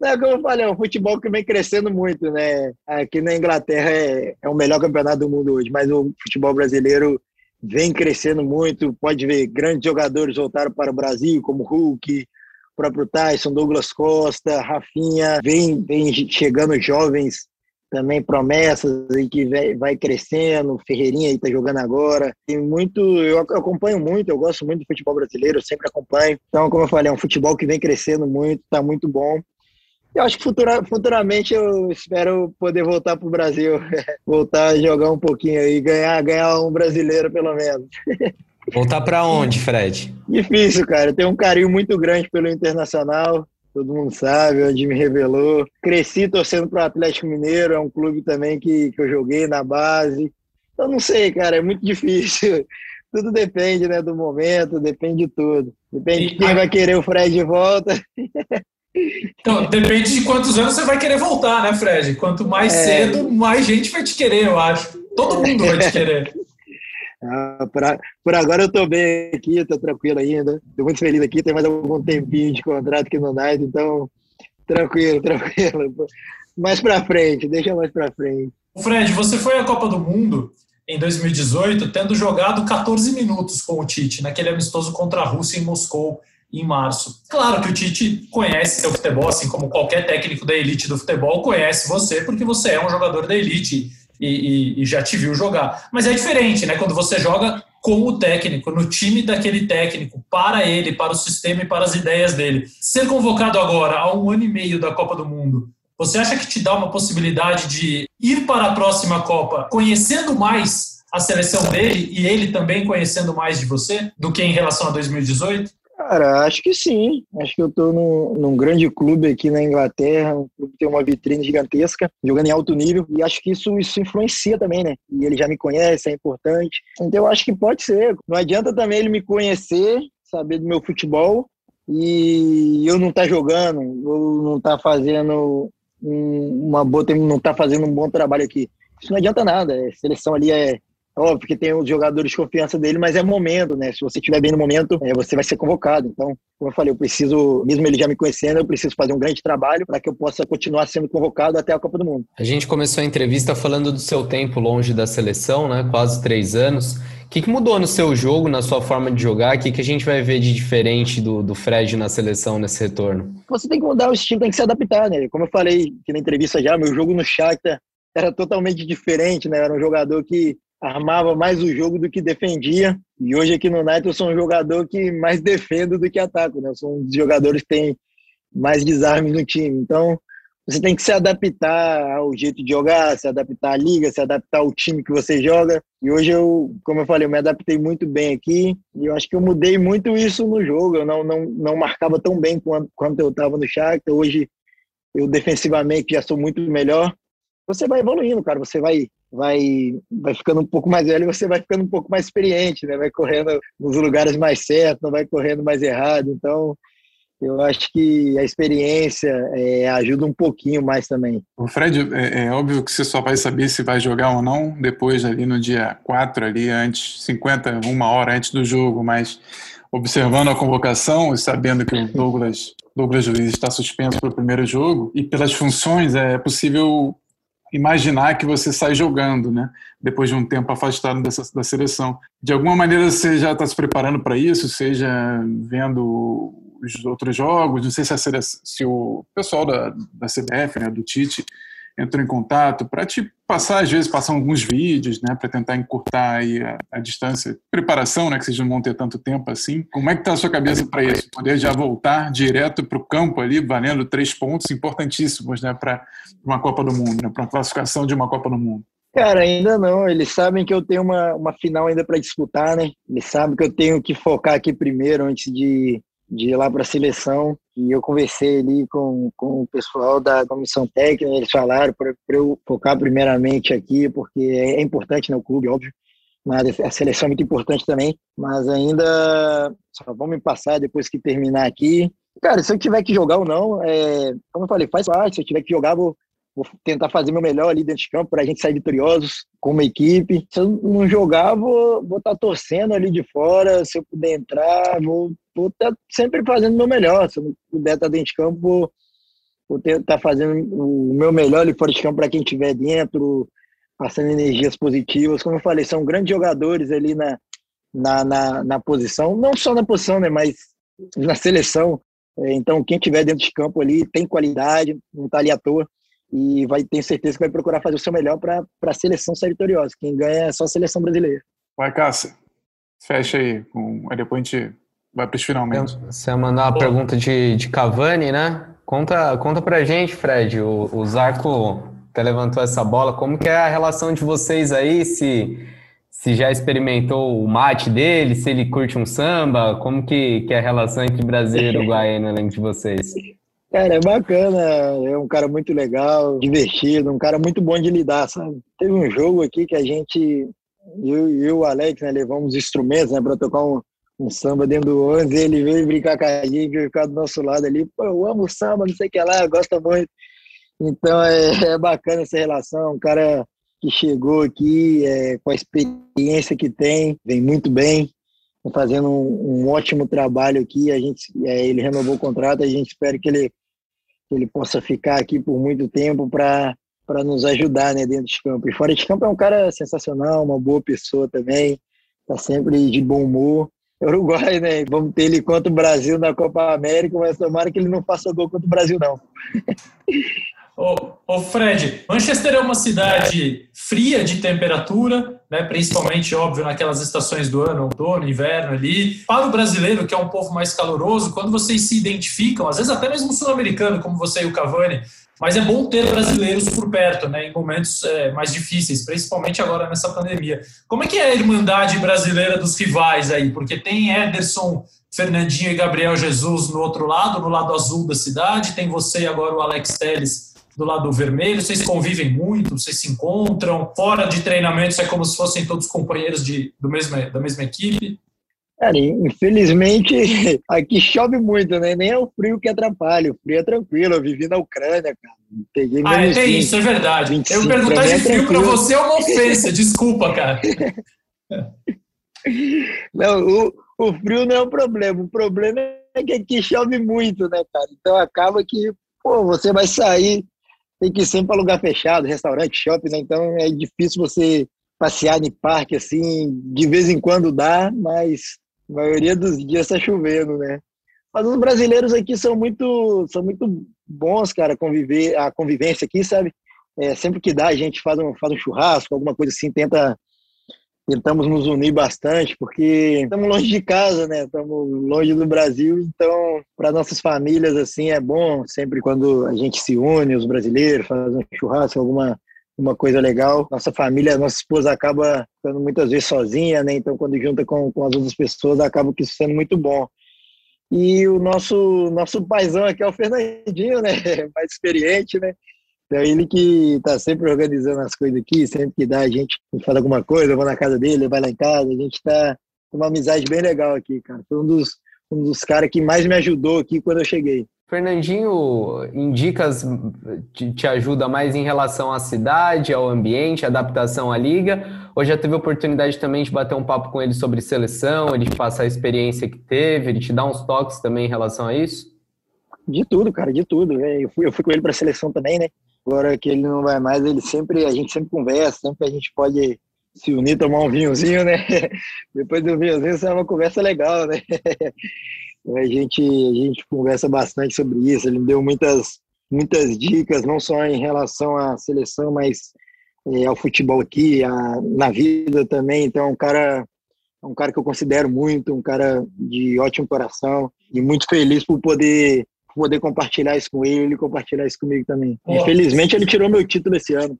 Não, como eu falei, é um futebol que vem crescendo muito, né? Aqui na Inglaterra é, é o melhor campeonato do mundo hoje, mas o futebol brasileiro vem crescendo muito. Pode ver, grandes jogadores voltaram para o Brasil, como Hulk, o próprio Tyson, Douglas Costa, Rafinha. Vem, vem chegando jovens também promessas e que vai crescendo, Ferreirinha aí tá jogando agora. Tem muito, eu acompanho muito, eu gosto muito do futebol brasileiro, eu sempre acompanho. Então, como eu falei, é um futebol que vem crescendo muito, tá muito bom. Eu acho que futura, futuramente eu espero poder voltar para o Brasil, [laughs] voltar a jogar um pouquinho aí, ganhar, ganhar um brasileiro pelo menos. [laughs] Voltar para onde, Fred? Difícil, cara. Eu tenho um carinho muito grande pelo Internacional todo mundo sabe, onde me revelou. Cresci torcendo para o Atlético Mineiro, é um clube também que, que eu joguei na base. Eu não sei, cara, é muito [laughs] difícil. Tudo depende né, do momento, depende de tudo. Depende de quem vai querer o Fred de volta. [laughs] Então, depende de quantos anos você vai querer voltar, né, Fred? Quanto mais é... cedo, mais gente vai te querer, eu acho. Todo mundo vai te querer. [laughs] Ah, por, por, agora eu tô bem aqui, tô tranquilo ainda. Tô muito feliz aqui, tem mais algum tempinho de contrato aqui no Night, então tranquilo, [laughs] tranquilo. Mais pra frente, deixa mais pra frente. Fred, você foi à Copa do Mundo em 2018, tendo jogado 14 minutos com o Tite, naquele amistoso contra a Rússia em Moscou, em março. Claro que o Tite conhece seu futebol, assim como qualquer técnico da elite do futebol conhece você, porque você é um jogador da elite e, e, já te viu jogar. Mas é diferente, né? Quando você joga com o técnico, no time daquele técnico, para ele, para o sistema e para as ideias dele. Ser convocado agora, a um ano e meio da Copa do Mundo, você acha que te dá uma possibilidade de ir para a próxima Copa conhecendo mais a seleção dele e ele também conhecendo mais de você do que em relação a 2018? Cara, acho que sim. Acho que eu estou num, num, grande clube aqui na Inglaterra, um clube que tem uma vitrine gigantesca, jogando em alto nível, e acho que isso, isso influencia também, né? E ele já me conhece, é importante. Então eu acho que pode ser. Não adianta também ele me conhecer, saber do meu futebol, e eu não tá jogando, ou não tá fazendo uma boa, não tá fazendo um bom trabalho aqui. Isso não adianta nada. A seleção ali é óbvio que tem os jogadores de confiança dele, mas é momento, né? Se você estiver bem no momento, é, você vai ser convocado. Então, como eu falei, eu preciso, mesmo ele já me conhecendo, eu preciso fazer um grande trabalho para que eu possa continuar sendo convocado até a Copa do Mundo. A gente começou a entrevista falando do seu tempo longe da seleção, né? Quase três anos. O que, que mudou no seu jogo, na sua forma de jogar? O que, que a gente vai ver de diferente do, do Fred na seleção nesse retorno? Você tem que mudar o estilo, tem que se adaptar, né? Como eu falei aqui na entrevista já, meu jogo no Shakhtar era totalmente diferente, né? Era um jogador que armava mais o jogo do que defendia. E hoje aqui no United eu sou um jogador que mais defendo do que ataco, né? Eu sou um dos jogadores que tem mais desarmes no time. Então, você tem que se adaptar ao jeito de jogar, se adaptar à liga, se adaptar ao time que você joga. E hoje eu, como eu falei, eu me adaptei muito bem aqui. E eu acho que eu mudei muito isso no jogo. Eu não, não, não marcava tão bem quanto, quanto eu estava no Shakhtar. Hoje eu defensivamente já sou muito melhor. Você vai evoluindo, cara. Você vai vai, vai ficando um pouco mais velho, você vai ficando um pouco mais experiente, né? Vai correndo nos lugares mais certos, não vai correndo mais errado. Então, eu acho que a experiência é, ajuda um pouquinho mais também. O Fred, é, é, óbvio que você só vai saber se vai jogar ou não depois ali no dia 4, ali antes, 50, uma hora antes do jogo, mas observando a convocação e sabendo que o [laughs] Douglas, Douglas Luiz está suspenso para o primeiro jogo e pelas funções é possível imaginar que você sai jogando, né? Depois de um tempo afastado dessa, da seleção. De alguma maneira você já está se preparando para isso, seja vendo os outros jogos, não sei se, a se o pessoal da, da CBF, né, do Tite, entrou em contato para te passar, às vezes, passar alguns vídeos, né, para tentar encurtar aí a, a, distância. Preparação, né, que vocês não vão ter tanto tempo assim. Como é que está a sua cabeça para isso? Poder já voltar direto para o campo ali, valendo três pontos importantíssimos, né, para uma Copa do Mundo, né, para a classificação de uma Copa do Mundo. Cara, ainda não. Eles sabem que eu tenho uma, uma final ainda para disputar, né? Eles sabem que eu tenho que focar aqui primeiro antes de, de ir lá para a seleção. E eu conversei ali com, com o pessoal da comissão técnica, eles falaram para eu focar primeiramente aqui, porque é, é importante no né, clube, óbvio, mas a seleção é muito importante também. Mas ainda só me passar depois que terminar aqui. Cara, se eu tiver que jogar ou não, é, como eu falei, faz parte. Se eu tiver que jogar, vou, vou tentar fazer meu melhor ali dentro de campo para a gente sair vitoriosos como equipe. Se eu não jogar, vou estar vou tá torcendo ali de fora. Se eu puder entrar, vou vou estar tá sempre fazendo meu melhor. Se eu não puder estar tá dentro de campo, vou, vou estar tá fazendo o meu melhor ali fora de campo para quem estiver dentro, passando energias positivas. Como eu falei, são grandes jogadores ali na, na, na, na posição, não só na posição, né, mas na seleção. É, então, quem estiver dentro de campo ali tem qualidade, não está ali à toa e vai ter certeza que vai procurar fazer o seu melhor para a seleção ser vitoriosa. Quem ganha é só a seleção brasileira. Vai, Cássia. Fecha aí. Com... Aí depois a gente vai para os finalmente. Você ia mandar uma pergunta de, de Cavani, né? Conta, conta pra gente, Fred. O, o Zarco até levantou essa bola. Como que é a relação de vocês aí? Se, se já experimentou o mate dele, se ele curte um samba, como que, que é a relação entre Brasil e Uruguai no elenco de vocês? Cara, é bacana, é um cara muito legal, divertido, um cara muito bom de lidar, sabe? Teve um jogo aqui que a gente, eu e o Alex, né, levamos instrumentos, né, para tocar um, um samba dentro do ônibus, ele veio brincar com a gente, ficar do nosso lado ali, pô, eu amo samba, não sei o que lá, gosta muito. Então é, [laughs] é, bacana essa relação, um cara que chegou aqui é, com a experiência que tem, vem muito bem, tá fazendo um, um ótimo trabalho aqui, a gente, é, ele renovou o contrato, a gente espera que ele, que ele possa ficar aqui por muito tempo para para nos ajudar né, dentro de campo. E fora de campo é um cara sensacional, uma boa pessoa também, tá sempre de bom humor. Uruguai, né? Vamos ter ele contra o Brasil na Copa América, mas tomara que ele não faça gol contra o Brasil, não. [laughs] Ô, ô, Fred, Manchester é uma cidade fria de temperatura, né, principalmente, óbvio, naquelas estações do ano, outono, inverno ali. Para o brasileiro, que é um povo mais caloroso, quando vocês se identificam, às vezes até mesmo sul-americano, como você e o Cavani, mas é bom ter brasileiros por perto, né, em momentos é, mais difíceis, principalmente agora nessa pandemia. Como é que é a irmandade brasileira dos rivais aí? Porque tem Ederson, Fernandinho e Gabriel Jesus no outro lado, no lado azul da cidade, tem você e agora o Alex Telles do lado vermelho? Vocês convivem muito? Vocês se encontram? Fora de treinamentos é como se fossem todos companheiros de, do mesmo, da mesma equipe? Cara, infelizmente [laughs] aqui chove muito, né? Nem é o frio que atrapalha. O frio é tranquilo. Eu vivi na Ucrânia, cara. Peguei ah, é, tem isso, é verdade. 25, eu perguntar de é frio para você é uma ofensa. [laughs] Desculpa, cara. Não, o, o frio não é o problema. O problema é que aqui chove muito, né, cara? Então acaba que, pô, você vai sair tem que ir sempre para lugar fechado, restaurante, shopping, né? Então é difícil você passear em parque assim, de vez em quando dá, mas a maioria dos dias está chovendo, né? Mas os brasileiros aqui são muito, são muito bons, cara, conviver, a convivência aqui, sabe? É, sempre que dá, a gente faz um, faz um churrasco, alguma coisa assim, tenta tentamos nos unir bastante, porque estamos longe de casa, né? Estamos longe do Brasil, então para nossas famílias assim é bom sempre quando a gente se une, os brasileiros, faz um churrasco, alguma uma coisa legal. Nossa família, nossa esposa acaba ficando muitas vezes sozinha, né? Então quando junta com, com as outras pessoas acaba que isso sendo muito bom. E o nosso nosso paizão aqui é o Fernandinho, né? [laughs] Mais experiente, né? Então, ele que tá sempre organizando as coisas aqui, sempre que dá, a gente fala alguma coisa, eu vou na casa dele, ele vai lá em casa, a gente tá com uma amizade bem legal aqui, cara. Foi um dos, um dos caras que mais me ajudou aqui quando eu cheguei. Fernandinho, indicas te, te ajuda mais em relação à cidade, ao ambiente, adaptação à liga? Ou já teve oportunidade também de bater um papo com ele sobre seleção, ele te passar a experiência que teve, ele te dar uns toques também em relação a isso? De tudo, cara, de tudo. É, eu fui, eu fui com ele para a seleção também, né? Agora que ele não vai mais, ele sempre, a gente sempre conversa, sempre a gente pode se unir, tomar um vinhozinho, né? [laughs] Depois do vinhozinho, isso é uma conversa legal, né? [laughs] A gente, a gente conversa bastante sobre isso. Ele me deu muitas, muitas dicas, não só em relação à seleção, mas é, ao futebol aqui, a, na vida também. Então, é um cara, é um cara que eu considero muito, um cara de ótimo coração e muito feliz por poder poder compartilhar isso com ele, ele compartilhar isso comigo também. Infelizmente, ele tirou meu título esse ano.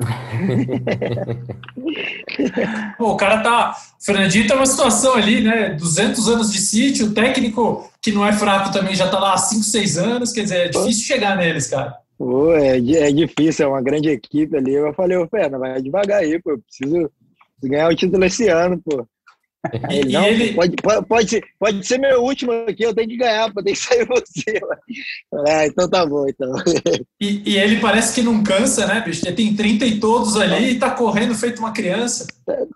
[laughs] Pô, o cara tá. O Fernandinho tá uma situação ali, né? 200 anos de sítio, o técnico que não é fraco também já tá lá há 5, 6 anos, quer dizer, é difícil chegar neles, cara. Pô, é, é difícil, é uma grande equipe ali. Eu falei, ô Fernando, vai devagar aí, pô, eu preciso ganhar o título esse ano, pô. Ele, não, ele... pode, pode, pode, ser, pode ser meu último aqui, eu tenho que ganhar, pô, tem que sair você. [laughs] Ah, então tá bom, então. [laughs] E, e, ele parece que não cansa, né, bicho? Ele tem 30 e todos ali e tá correndo feito uma criança.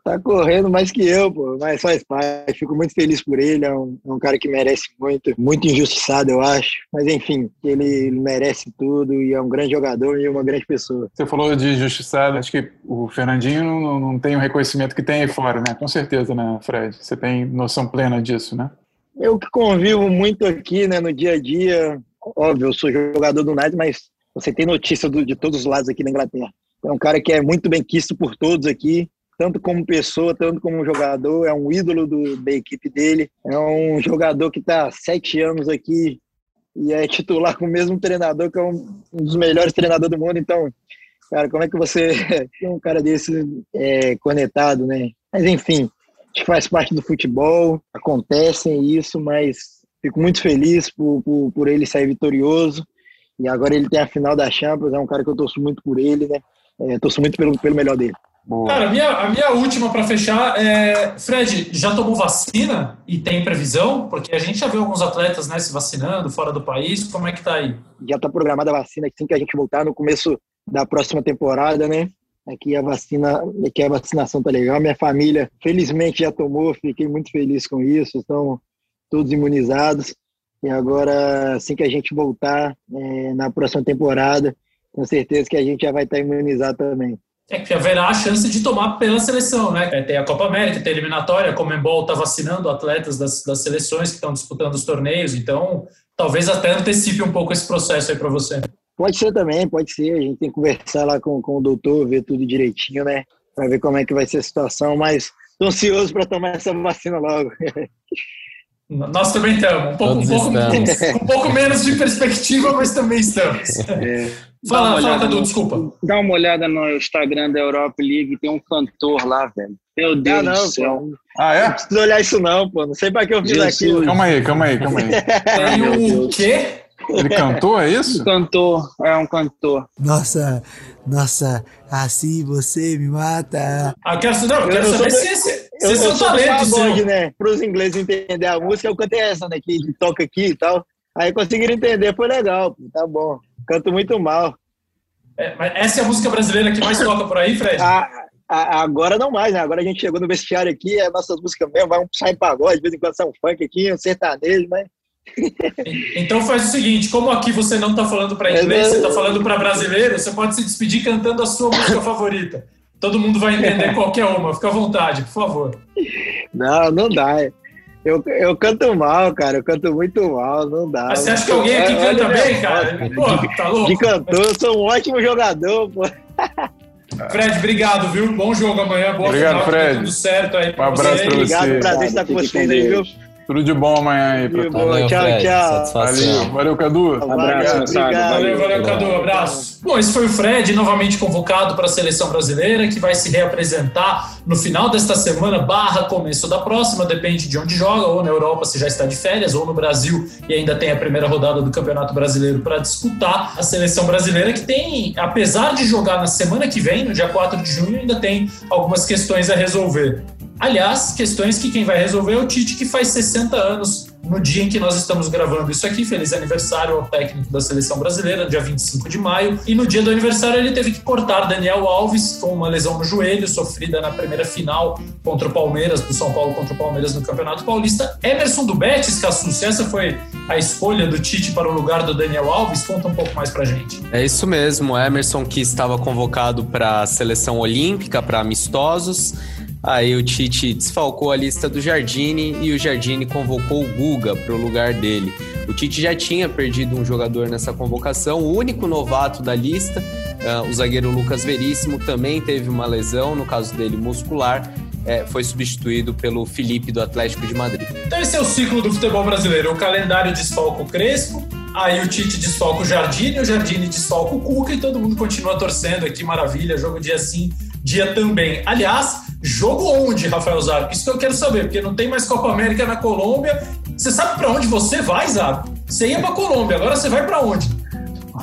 Tá, correndo mais que eu, pô, mas faz parte. Fico muito feliz por ele, é um, é um cara que merece muito, muito injustiçado, eu acho. Mas enfim, ele, ele merece tudo e é um grande jogador e uma grande pessoa. Você falou de injustiçado, acho que o Fernandinho não, não tem o reconhecimento que tem aí fora, né? Com certeza, né, Fred? Você tem noção plena disso, né? Eu que convivo muito aqui, né, no dia a dia, óbvio, eu sou jogador do United, mas você tem notícia do, de todos os lados aqui na Inglaterra. É um cara que é muito bem quisto por todos aqui, tanto como pessoa, tanto como jogador, é um ídolo do, da equipe dele, é um jogador que está sete anos aqui e é titular com o mesmo treinador, que é um, um dos melhores treinadores do mundo, então, cara, como é que você [laughs] tem um cara desse é, conectado, né? Mas enfim, que faz parte do futebol, acontece isso, mas fico muito feliz por, por, por, ele sair vitorioso. E agora ele tem a final da Champions, é um cara que eu torço muito por ele, né? É, torço muito pelo, pelo melhor dele. Boa. Cara, a minha, a minha última para fechar é. Fred, já tomou vacina e tem previsão? Porque a gente já viu alguns atletas né, se vacinando fora do país. Como é que tá aí? Já está programada a vacina assim que a gente voltar no começo da próxima temporada, né? Aqui a vacina, aqui a vacinação tá legal. Minha família, felizmente, já tomou, fiquei muito feliz com isso. Estão todos imunizados. E agora, assim que a gente voltar é, na próxima temporada, com certeza que a gente já vai estar imunizado também. É que haverá a chance de tomar pela seleção, né? É, tem a Copa América, tem a eliminatória, a Comembol está vacinando atletas das, das seleções que estão disputando os torneios, então talvez até antecipe um pouco esse processo aí para você. Pode ser também, pode ser. A gente tem que conversar lá com, com o doutor, ver tudo direitinho, né? Para ver como é que vai ser a situação, mas estou ansioso para tomar essa vacina logo. Nós também estamos. Um pouco, um pouco, um, um pouco, menos de perspectiva, mas também estamos. [laughs] É. Fala, fala, Cadu, desculpa. Dá uma olhada no Instagram da Europa League, tem um cantor lá, velho. Meu Deus ah, não, do céu. Pô. Ah, é? Não precisa olhar isso não, pô. Não sei pra que eu fiz aquilo. Calma aí, calma aí, calma aí. [laughs] Tem o quê? Ele cantou, é isso? Um cantor, é um cantor. Nossa, nossa, assim você me mata. Ah, quero, não, eu quero eu saber se, se, eu, se eu, talento, seu. né? Para os ingleses entenderem a música, eu cantei essa, né? Que toca aqui e tal. Aí conseguiram entender, foi legal, tá bom. Canto muito mal. É, essa é a música brasileira que mais toca por aí, Fred? A, a, agora não mais, né? Agora a gente chegou no vestiário aqui, é a nossa música mesmo, vai um sai pagode, de vez em quando sai um funk aqui, um sertanejo, mas. [laughs] Então faz o seguinte, como aqui você não está falando para inglês, você está falando para brasileiro, você pode se despedir cantando a sua música favorita. Todo mundo vai entender [laughs] qualquer uma, fica à vontade, por favor. Não, não dá. Eu, eu canto mal, cara. Eu canto muito mal, não dá. Mas você acha que alguém aqui é, canta bem, cara? Pô, tá louco? De cantor, eu sou um ótimo jogador, pô. Fred, obrigado, viu? Bom jogo amanhã. Boa obrigado, final, Fred. Tudo certo aí. Um abraço pra você. Obrigado, prazer estar com vocês aí, viu? Tudo de bom amanhã aí pra todos. Valeu, tchau, Fred, tchau. Valeu, valeu, Cadu. Abraço, obrigado. Valeu, valeu, Cadu. Abraço. Bom, esse foi o Fred, novamente convocado para a seleção brasileira, que vai se reapresentar no final desta semana, barra começo da próxima, depende de onde joga, ou na Europa se já está de férias, ou no Brasil e ainda tem a primeira rodada do Campeonato Brasileiro para disputar. A seleção brasileira que tem, apesar de jogar na semana que vem, no dia 4 de junho, ainda tem algumas questões a resolver. Aliás, questões que quem vai resolver é o Tite, que faz 60 anos no dia em que nós estamos gravando isso aqui. Feliz aniversário ao técnico da seleção brasileira, dia 25 de maio. E no dia do aniversário ele teve que cortar Daniel Alves com uma lesão no joelho, sofrida na primeira final contra o Palmeiras, do São Paulo contra o Palmeiras no Campeonato Paulista. Emerson do Betis, Cassu, se essa foi a escolha do Tite para o lugar do Daniel Alves, conta um pouco mais pra gente. É isso mesmo, Emerson que estava convocado para a seleção olímpica, para amistosos. Aí o Tite desfalcou a lista do Jardine e o Jardine convocou o Guga para o lugar dele. O Tite já tinha perdido um jogador nessa convocação, o único novato da lista, uh, o zagueiro Lucas Veríssimo, também teve uma lesão, no caso dele muscular, é, foi substituído pelo Felipe do Atlético de Madrid. Então esse é o ciclo do futebol brasileiro. O calendário desfalca o Crespo, aí o Tite desfalca o Jardine, o Jardine desfalca o Cuca e todo mundo continua torcendo. Que maravilha, jogo dia sim, dia também. Aliás, jogo onde, Rafael Zarco? Isso que eu quero saber, porque não tem mais Copa América na Colômbia. Você sabe para onde você vai, Zarco? Você ia para Colômbia, agora você vai para onde?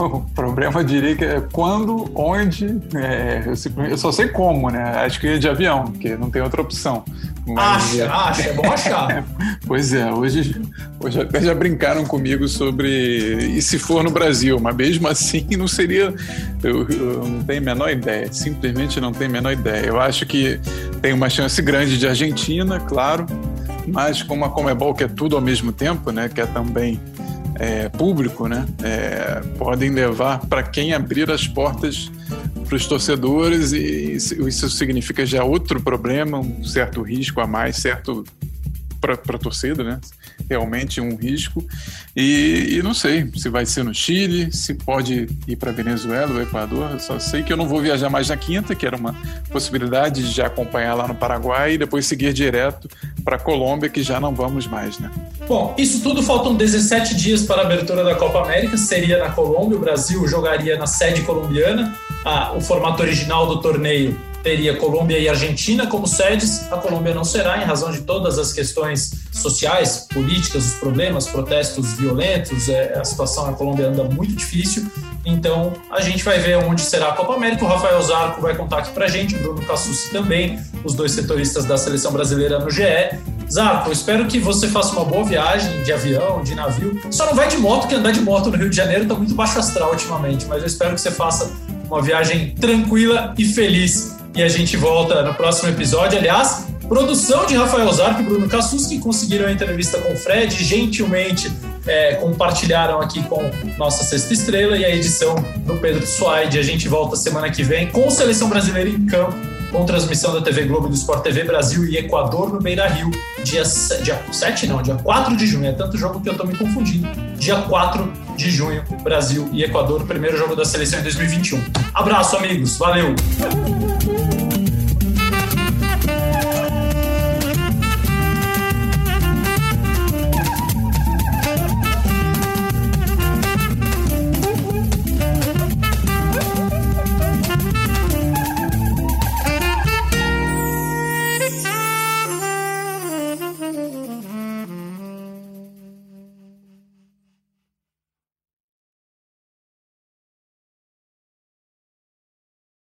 [laughs] O problema, eu diria que é quando, onde, é, eu, só sei como, né? Acho que ia de avião, porque não tem outra opção. Mas, acha, acha, é bom achar. [laughs] pois é, hoje, hoje até já brincaram comigo sobre e se for no Brasil, mas mesmo assim não seria, eu, eu não tenho a menor ideia, simplesmente não tenho a menor ideia. Eu acho que tem uma chance grande de Argentina, claro, mas como a Comebol quer tudo ao mesmo tempo, né, que é também é, público, né, é, podem levar para quem abrir as portas para os torcedores e isso significa já outro problema, um certo risco a mais, certo para a torcida, né? Realmente um risco. E, e, não sei se vai ser no Chile, se pode ir para Venezuela ou Equador. Só sei que eu não vou viajar mais na quinta, que era uma possibilidade de já acompanhar lá no Paraguai e depois seguir direto para Colômbia, que já não vamos mais, né? Bom, isso tudo faltam 17 dias para a abertura da Copa América. Seria na Colômbia, o Brasil jogaria na sede colombiana. Ah, o formato original do torneio teria Colômbia e Argentina como sedes. A Colômbia não será, em razão de todas as questões sociais, políticas, os problemas, protestos violentos. É, a situação na Colômbia anda muito difícil. Então a gente vai ver onde será a Copa América. O Rafael Zarco vai contar aqui pra gente, o Bruno Cassucci também, os dois setoristas da seleção brasileira no GE. Zarco, espero que você faça uma boa viagem de avião, de navio. Só não vai de moto, que andar de moto no Rio de Janeiro tá muito baixo astral ultimamente, mas eu espero que você faça uma viagem tranquila e feliz. E a gente volta no próximo episódio. Aliás, produção de Rafael Zarco e Bruno Cassus, que conseguiram a entrevista com o Fred, gentilmente é, compartilharam aqui com nossa sexta estrela e a edição do Pedro Suaide. A gente volta semana que vem com Seleção Brasileira em Campo, com transmissão da TV Globo do Sport TV Brasil e Equador no Beira Rio, dia, dia 7, não, dia 4 de junho. É tanto jogo que eu tô me confundindo. Dia 4 de junho, Brasil e Equador, primeiro jogo da seleção em 2021. Abraço, amigos. Valeu!